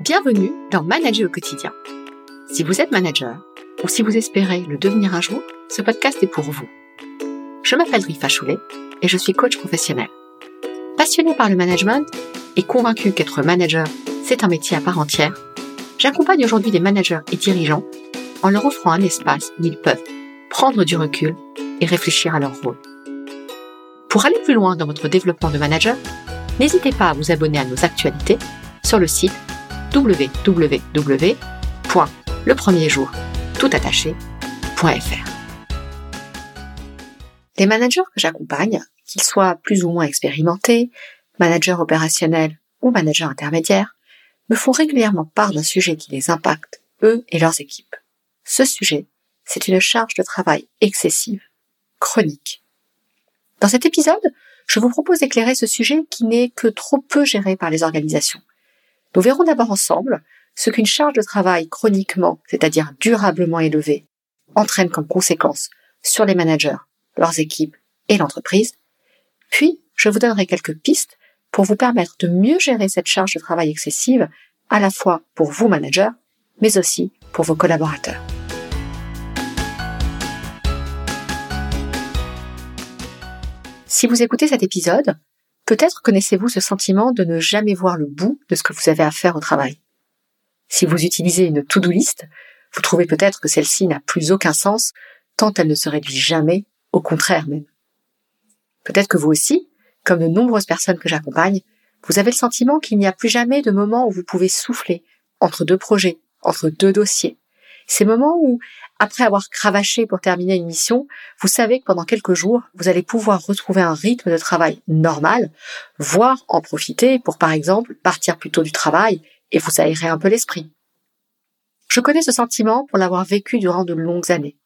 Bienvenue dans Manager au quotidien. Si vous êtes manager ou si vous espérez le devenir un jour, ce podcast est pour vous. Je m'appelle Rifa Choulet et je suis coach professionnel. Passionné par le management et convaincu qu'être manager, c'est un métier à part entière, j'accompagne aujourd'hui des managers et dirigeants en leur offrant un espace où ils peuvent prendre du recul et réfléchir à leur rôle. Pour aller plus loin dans votre développement de manager, n'hésitez pas à vous abonner à nos actualités sur le site www.lepremierjour.toutattaché.fr. Les managers que j'accompagne, qu'ils soient plus ou moins expérimentés, managers opérationnels ou managers intermédiaires, me font régulièrement part d'un sujet qui les impacte, eux et leurs équipes. Ce sujet, c'est une charge de travail excessive, chronique. Dans cet épisode, je vous propose d'éclairer ce sujet qui n'est que trop peu géré par les organisations. Nous verrons d'abord ensemble ce qu'une charge de travail chroniquement, c'est-à-dire durablement élevée, entraîne comme conséquence sur les managers, leurs équipes et l'entreprise. Puis, je vous donnerai quelques pistes pour vous permettre de mieux gérer cette charge de travail excessive, à la fois pour vous managers, mais aussi pour vos collaborateurs. Si vous écoutez cet épisode, peut-être connaissez-vous ce sentiment de ne jamais voir le bout de ce que vous avez à faire au travail. Si vous utilisez une to-do list, vous trouvez peut-être que celle-ci n'a plus aucun sens tant elle ne se réduit jamais, au contraire même. Peut-être que vous aussi, comme de nombreuses personnes que j'accompagne, vous avez le sentiment qu'il n'y a plus jamais de moment où vous pouvez souffler entre deux projets, entre deux dossiers. Ces moments où après avoir cravaché pour terminer une mission, vous savez que pendant quelques jours, vous allez pouvoir retrouver un rythme de travail normal, voire en profiter pour, par exemple, partir plus tôt du travail et vous aérer un peu l'esprit. Je connais ce sentiment pour l'avoir vécu durant de longues années.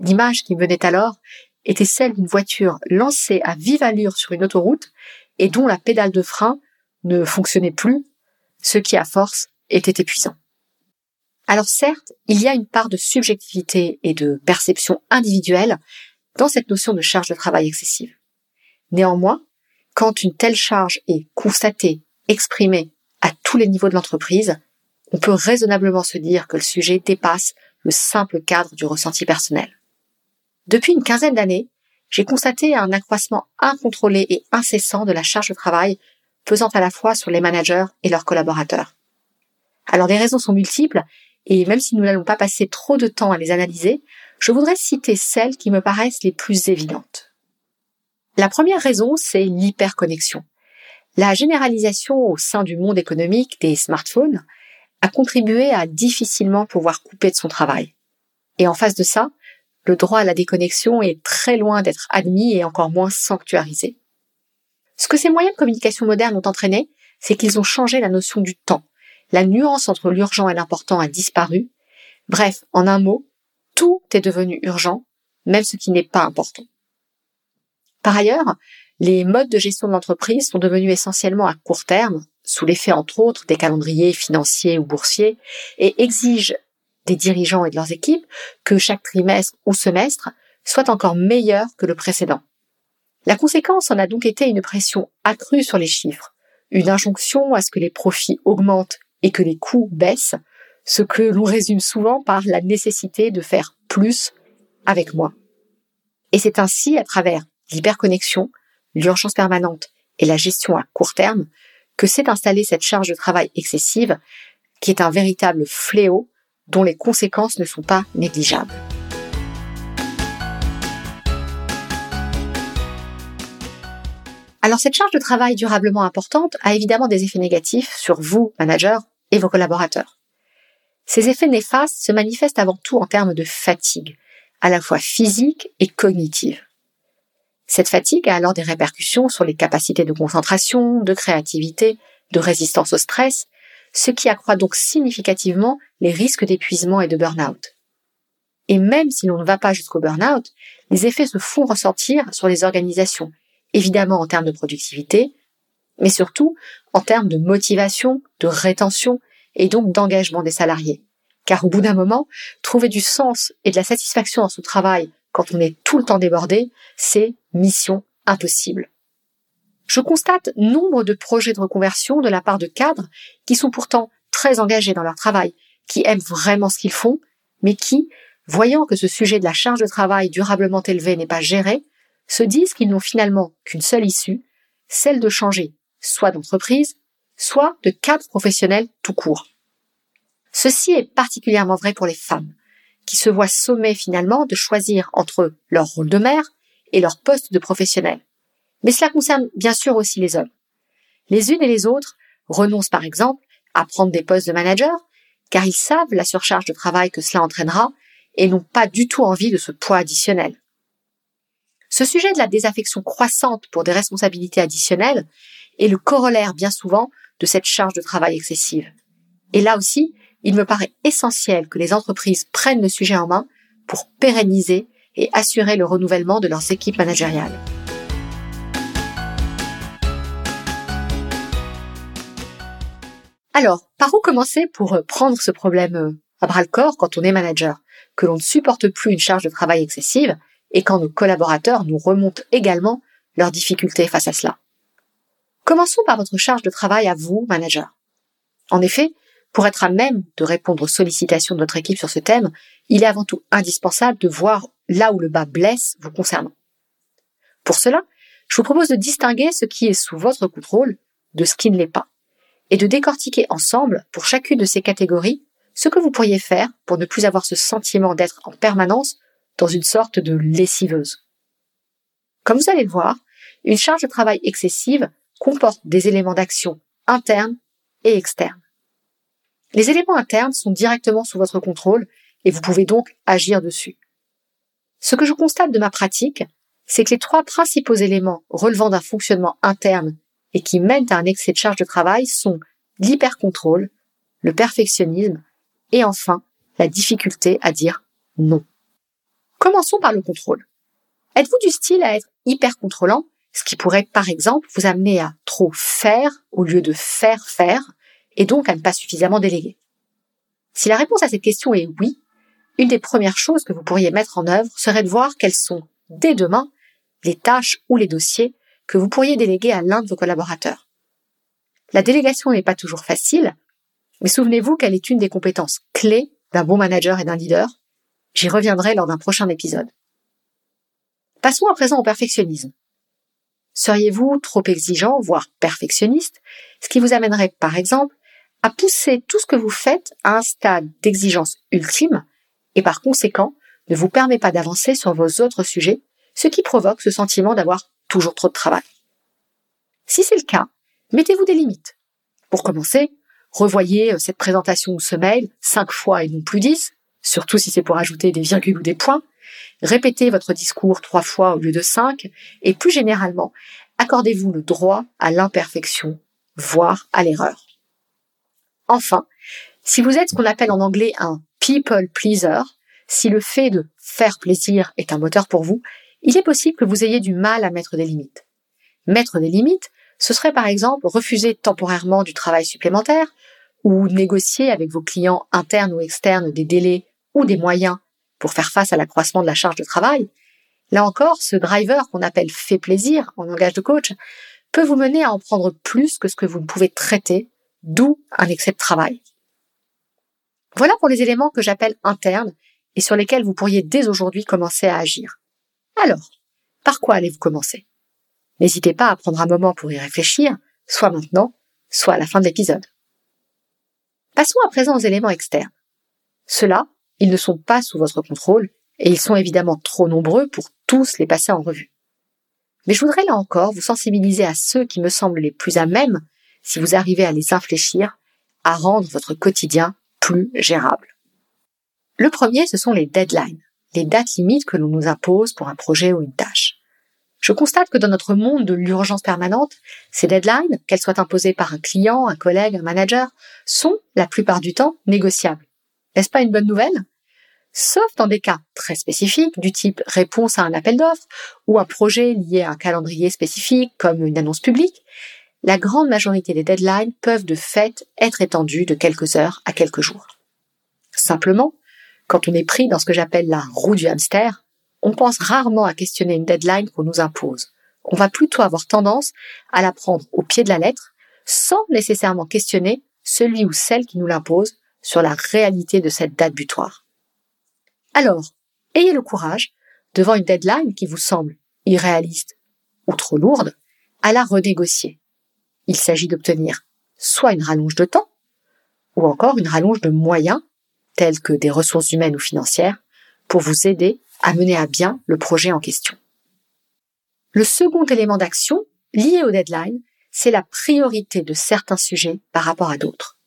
L'image qui me venait alors était celle d'une voiture lancée à vive allure sur une autoroute et dont la pédale de frein ne fonctionnait plus, ce qui à force était épuisant. Alors certes, il y a une part de subjectivité et de perception individuelle dans cette notion de charge de travail excessive. Néanmoins, quand une telle charge est constatée, exprimée à tous les niveaux de l'entreprise, on peut raisonnablement se dire que le sujet dépasse le simple cadre du ressenti personnel. Depuis une quinzaine d'années, j'ai constaté un accroissement incontrôlé et incessant de la charge de travail pesant à la fois sur les managers et leurs collaborateurs. Alors les raisons sont multiples et même si nous n'allons pas passer trop de temps à les analyser, je voudrais citer celles qui me paraissent les plus évidentes. La première raison, c'est l'hyperconnexion. La généralisation au sein du monde économique des smartphones a contribué à difficilement pouvoir couper de son travail. Et en face de ça, le droit à la déconnexion est très loin d'être admis et encore moins sanctuarisé. Ce que ces moyens de communication modernes ont entraîné, c'est qu'ils ont changé la notion du temps la nuance entre l'urgent et l'important a disparu. Bref, en un mot, tout est devenu urgent, même ce qui n'est pas important. Par ailleurs, les modes de gestion de l'entreprise sont devenus essentiellement à court terme, sous l'effet entre autres des calendriers financiers ou boursiers, et exigent des dirigeants et de leurs équipes que chaque trimestre ou semestre soit encore meilleur que le précédent. La conséquence en a donc été une pression accrue sur les chiffres, une injonction à ce que les profits augmentent et que les coûts baissent, ce que l'on résume souvent par la nécessité de faire plus avec moi. Et c'est ainsi, à travers l'hyperconnexion, l'urgence permanente et la gestion à court terme, que s'est installée cette charge de travail excessive, qui est un véritable fléau dont les conséquences ne sont pas négligeables. Alors cette charge de travail durablement importante a évidemment des effets négatifs sur vous, manager, et vos collaborateurs. Ces effets néfastes se manifestent avant tout en termes de fatigue, à la fois physique et cognitive. Cette fatigue a alors des répercussions sur les capacités de concentration, de créativité, de résistance au stress, ce qui accroît donc significativement les risques d'épuisement et de burn-out. Et même si l'on ne va pas jusqu'au burn-out, les effets se font ressentir sur les organisations, évidemment en termes de productivité, mais surtout en termes de motivation, de rétention et donc d'engagement des salariés. Car au bout d'un moment, trouver du sens et de la satisfaction dans son travail quand on est tout le temps débordé, c'est mission impossible. Je constate nombre de projets de reconversion de la part de cadres qui sont pourtant très engagés dans leur travail, qui aiment vraiment ce qu'ils font, mais qui, voyant que ce sujet de la charge de travail durablement élevée n'est pas géré, se disent qu'ils n'ont finalement qu'une seule issue, celle de changer soit d'entreprise, soit de cadre professionnel tout court. Ceci est particulièrement vrai pour les femmes, qui se voient sommées finalement de choisir entre leur rôle de mère et leur poste de professionnel. Mais cela concerne bien sûr aussi les hommes. Les unes et les autres renoncent par exemple à prendre des postes de manager, car ils savent la surcharge de travail que cela entraînera et n'ont pas du tout envie de ce poids additionnel. Ce sujet de la désaffection croissante pour des responsabilités additionnelles est le corollaire bien souvent de cette charge de travail excessive. Et là aussi, il me paraît essentiel que les entreprises prennent le sujet en main pour pérenniser et assurer le renouvellement de leurs équipes managériales. Alors, par où commencer pour euh, prendre ce problème euh, à bras le corps quand on est manager, que l'on ne supporte plus une charge de travail excessive et quand nos collaborateurs nous remontent également leurs difficultés face à cela Commençons par votre charge de travail à vous, manager. En effet, pour être à même de répondre aux sollicitations de votre équipe sur ce thème, il est avant tout indispensable de voir là où le bas blesse vous concernant. Pour cela, je vous propose de distinguer ce qui est sous votre contrôle de ce qui ne l'est pas, et de décortiquer ensemble, pour chacune de ces catégories, ce que vous pourriez faire pour ne plus avoir ce sentiment d'être en permanence dans une sorte de lessiveuse. Comme vous allez le voir, une charge de travail excessive comporte des éléments d'action internes et externes. Les éléments internes sont directement sous votre contrôle et vous pouvez donc agir dessus. Ce que je constate de ma pratique, c'est que les trois principaux éléments relevant d'un fonctionnement interne et qui mènent à un excès de charge de travail sont l'hypercontrôle, le perfectionnisme et enfin la difficulté à dire non. Commençons par le contrôle. Êtes-vous du style à être hyper contrôlant, ce qui pourrait par exemple vous amener à trop faire au lieu de faire faire et donc à ne pas suffisamment déléguer Si la réponse à cette question est oui, une des premières choses que vous pourriez mettre en œuvre serait de voir quelles sont, dès demain, les tâches ou les dossiers que vous pourriez déléguer à l'un de vos collaborateurs. La délégation n'est pas toujours facile, mais souvenez-vous qu'elle est une des compétences clés d'un bon manager et d'un leader. J'y reviendrai lors d'un prochain épisode. Passons à présent au perfectionnisme. Seriez-vous trop exigeant, voire perfectionniste, ce qui vous amènerait, par exemple, à pousser tout ce que vous faites à un stade d'exigence ultime et par conséquent ne vous permet pas d'avancer sur vos autres sujets, ce qui provoque ce sentiment d'avoir toujours trop de travail. Si c'est le cas, mettez-vous des limites. Pour commencer, revoyez euh, cette présentation ou ce mail cinq fois et non plus dix, surtout si c'est pour ajouter des virgules ou des points. Répétez votre discours trois fois au lieu de cinq, et plus généralement, accordez-vous le droit à l'imperfection, voire à l'erreur. Enfin, si vous êtes ce qu'on appelle en anglais un people pleaser, si le fait de faire plaisir est un moteur pour vous, il est possible que vous ayez du mal à mettre des limites. Mettre des limites, ce serait par exemple refuser temporairement du travail supplémentaire ou négocier avec vos clients internes ou externes des délais ou des moyens pour faire face à l'accroissement de la charge de travail. Là encore, ce driver qu'on appelle fait plaisir en langage de coach peut vous mener à en prendre plus que ce que vous ne pouvez traiter d'où un excès de travail. Voilà pour les éléments que j'appelle internes et sur lesquels vous pourriez dès aujourd'hui commencer à agir. Alors, par quoi allez-vous commencer? N'hésitez pas à prendre un moment pour y réfléchir, soit maintenant, soit à la fin de l'épisode. Passons à présent aux éléments externes. Ceux-là, ils ne sont pas sous votre contrôle et ils sont évidemment trop nombreux pour tous les passer en revue. Mais je voudrais là encore vous sensibiliser à ceux qui me semblent les plus à même si vous arrivez à les infléchir, à rendre votre quotidien plus gérable. Le premier, ce sont les deadlines, les dates limites que l'on nous impose pour un projet ou une tâche. Je constate que dans notre monde de l'urgence permanente, ces deadlines, qu'elles soient imposées par un client, un collègue, un manager, sont, la plupart du temps, négociables. N'est-ce pas une bonne nouvelle? Sauf dans des cas très spécifiques, du type réponse à un appel d'offres ou un projet lié à un calendrier spécifique comme une annonce publique, la grande majorité des deadlines peuvent de fait être étendues de quelques heures à quelques jours. Simplement, quand on est pris dans ce que j'appelle la roue du hamster, on pense rarement à questionner une deadline qu'on nous impose. On va plutôt avoir tendance à la prendre au pied de la lettre, sans nécessairement questionner celui ou celle qui nous l'impose, sur la réalité de cette date butoir. Alors, ayez le courage, devant une deadline qui vous semble irréaliste ou trop lourde, à la renégocier. Il s'agit d'obtenir soit une rallonge de temps, ou encore une rallonge de moyens, tels que des ressources humaines ou financières, pour vous aider à mener à bien le projet en question. Le second élément d'action, lié au deadline, c'est la priorité de certains sujets par rapport à d'autres.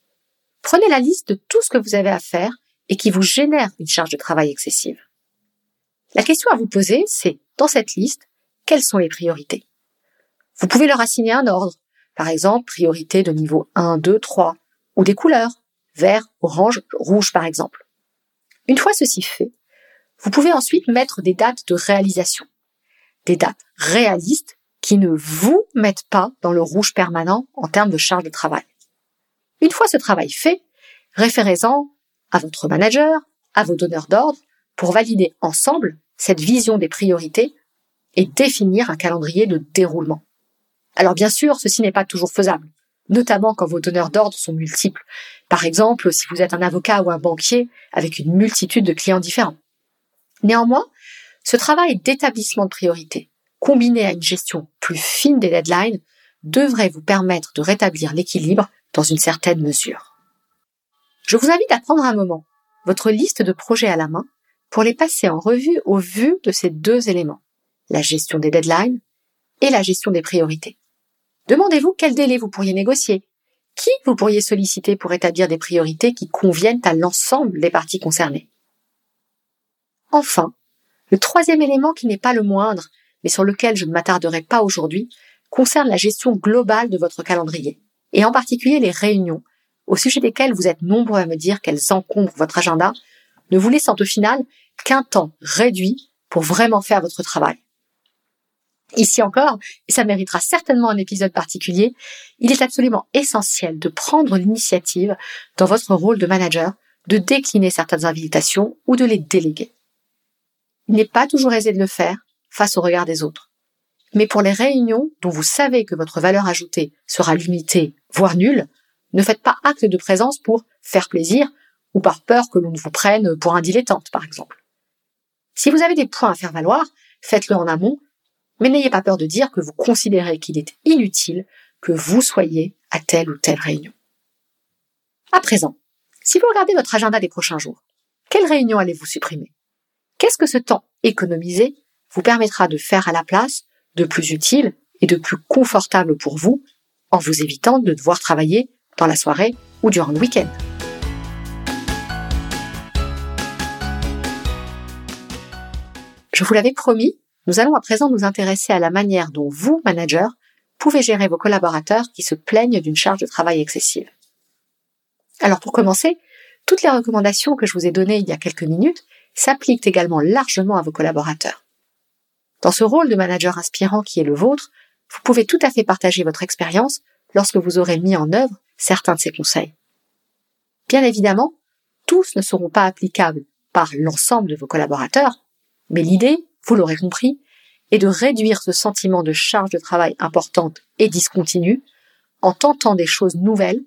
Prenez la liste de tout ce que vous avez à faire et qui vous génère une charge de travail excessive. La question à vous poser, c'est, dans cette liste, quelles sont les priorités? Vous pouvez leur assigner un ordre, par exemple priorité de niveau 1, 2, 3, ou des couleurs, vert, orange, rouge par exemple. Une fois ceci fait, vous pouvez ensuite mettre des dates de réalisation, des dates réalistes qui ne vous mettent pas dans le rouge permanent en termes de charge de travail. Une fois ce travail fait, référez-en à votre manager, à vos donneurs d'ordre, pour valider ensemble cette vision des priorités et définir un calendrier de déroulement. Alors bien sûr, ceci n'est pas toujours faisable, notamment quand vos donneurs d'ordre sont multiples. Par exemple, si vous êtes un avocat ou un banquier avec une multitude de clients différents. Néanmoins, ce travail d'établissement de priorités, combiné à une gestion plus fine des deadlines, devrait vous permettre de rétablir l'équilibre dans une certaine mesure. Je vous invite à prendre un moment, votre liste de projets à la main, pour les passer en revue au vu de ces deux éléments, la gestion des deadlines et la gestion des priorités. Demandez-vous quel délai vous pourriez négocier, qui vous pourriez solliciter pour établir des priorités qui conviennent à l'ensemble des parties concernées. Enfin, le troisième élément qui n'est pas le moindre, mais sur lequel je ne m'attarderai pas aujourd'hui, concerne la gestion globale de votre calendrier, et en particulier les réunions, au sujet desquelles vous êtes nombreux à me dire qu'elles encombrent votre agenda, ne vous laissant au final qu'un temps réduit pour vraiment faire votre travail. Ici encore, et ça méritera certainement un épisode particulier, il est absolument essentiel de prendre l'initiative dans votre rôle de manager, de décliner certaines invitations ou de les déléguer. Il n'est pas toujours aisé de le faire face au regard des autres. Mais pour les réunions dont vous savez que votre valeur ajoutée sera limitée, voire nulle, ne faites pas acte de présence pour faire plaisir ou par peur que l'on ne vous prenne pour un dilettante, par exemple. Si vous avez des points à faire valoir, faites-le en amont mais n'ayez pas peur de dire que vous considérez qu'il est inutile que vous soyez à telle ou telle réunion. À présent, si vous regardez votre agenda des prochains jours, quelle réunion allez-vous supprimer? Qu'est-ce que ce temps économisé vous permettra de faire à la place de plus utile et de plus confortable pour vous en vous évitant de devoir travailler dans la soirée ou durant le week-end Je vous l'avais promis, nous allons à présent nous intéresser à la manière dont vous, manager, pouvez gérer vos collaborateurs qui se plaignent d'une charge de travail excessive. Alors pour commencer, toutes les recommandations que je vous ai données il y a quelques minutes s'appliquent également largement à vos collaborateurs. Dans ce rôle de manager inspirant qui est le vôtre, vous pouvez tout à fait partager votre expérience lorsque vous aurez mis en œuvre certains de ces conseils. Bien évidemment, tous ne seront pas applicables par l'ensemble de vos collaborateurs, mais l'idée vous l'aurez compris, est de réduire ce sentiment de charge de travail importante et discontinue en tentant des choses nouvelles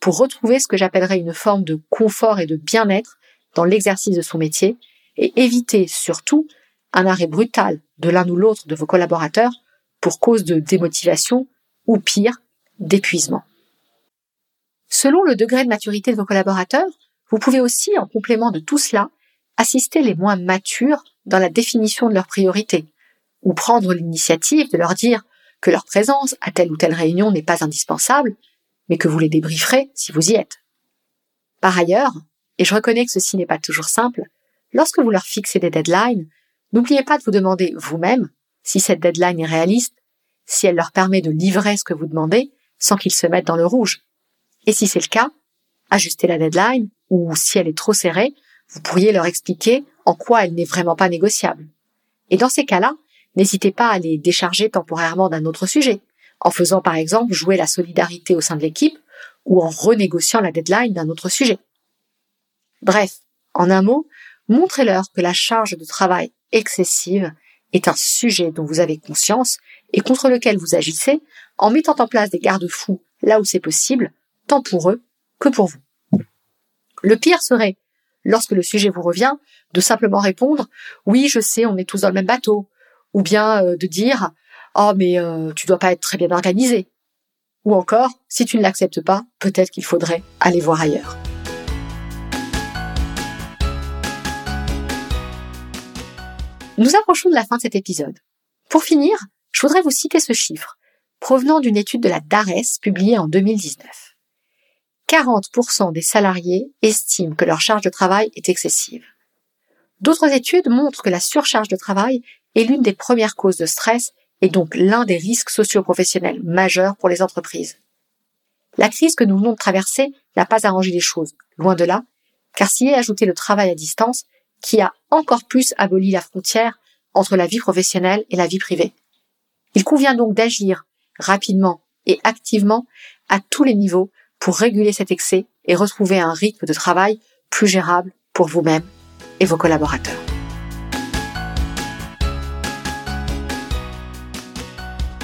pour retrouver ce que j'appellerais une forme de confort et de bien-être dans l'exercice de son métier et éviter surtout un arrêt brutal de l'un ou l'autre de vos collaborateurs pour cause de démotivation ou pire, d'épuisement. Selon le degré de maturité de vos collaborateurs, vous pouvez aussi, en complément de tout cela, assister les moins matures dans la définition de leurs priorités, ou prendre l'initiative de leur dire que leur présence à telle ou telle réunion n'est pas indispensable, mais que vous les débrieferez si vous y êtes. Par ailleurs, et je reconnais que ceci n'est pas toujours simple, lorsque vous leur fixez des deadlines, n'oubliez pas de vous demander vous-même si cette deadline est réaliste, si elle leur permet de livrer ce que vous demandez sans qu'ils se mettent dans le rouge. Et si c'est le cas, ajustez la deadline, ou si elle est trop serrée, vous pourriez leur expliquer en quoi elle n'est vraiment pas négociable. Et dans ces cas-là, n'hésitez pas à les décharger temporairement d'un autre sujet, en faisant par exemple jouer la solidarité au sein de l'équipe ou en renégociant la deadline d'un autre sujet. Bref, en un mot, montrez-leur que la charge de travail excessive est un sujet dont vous avez conscience et contre lequel vous agissez en mettant en place des garde-fous là où c'est possible, tant pour eux que pour vous. Le pire serait, lorsque le sujet vous revient, de simplement répondre oui, je sais, on est tous dans le même bateau, ou bien euh, de dire oh mais euh, tu dois pas être très bien organisé, ou encore si tu ne l'acceptes pas, peut-être qu'il faudrait aller voir ailleurs. Nous approchons de la fin de cet épisode. Pour finir, je voudrais vous citer ce chiffre, provenant d'une étude de la DARES publiée en 2019. 40% des salariés estiment que leur charge de travail est excessive. D'autres études montrent que la surcharge de travail est l'une des premières causes de stress et donc l'un des risques socio-professionnels majeurs pour les entreprises. La crise que nous venons de traverser n'a pas arrangé les choses, loin de là, car s'y est ajouté le travail à distance qui a encore plus aboli la frontière entre la vie professionnelle et la vie privée. Il convient donc d'agir rapidement et activement à tous les niveaux pour réguler cet excès et retrouver un rythme de travail plus gérable pour vous-même et vos collaborateurs.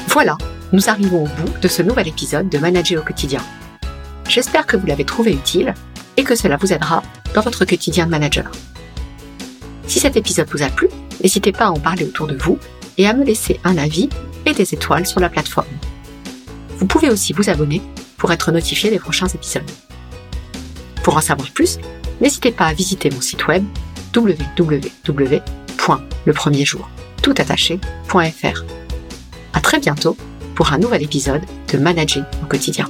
Voilà, nous arrivons au bout de ce nouvel épisode de Manager au quotidien. J'espère que vous l'avez trouvé utile et que cela vous aidera dans votre quotidien de manager. Si cet épisode vous a plu, n'hésitez pas à en parler autour de vous et à me laisser un avis et des étoiles sur la plateforme. Vous pouvez aussi vous abonner pour être notifié des prochains épisodes. Pour en savoir plus, n'hésitez pas à visiter mon site web www.lepremierjour.toutattaché.fr. À très bientôt pour un nouvel épisode de Manager au quotidien.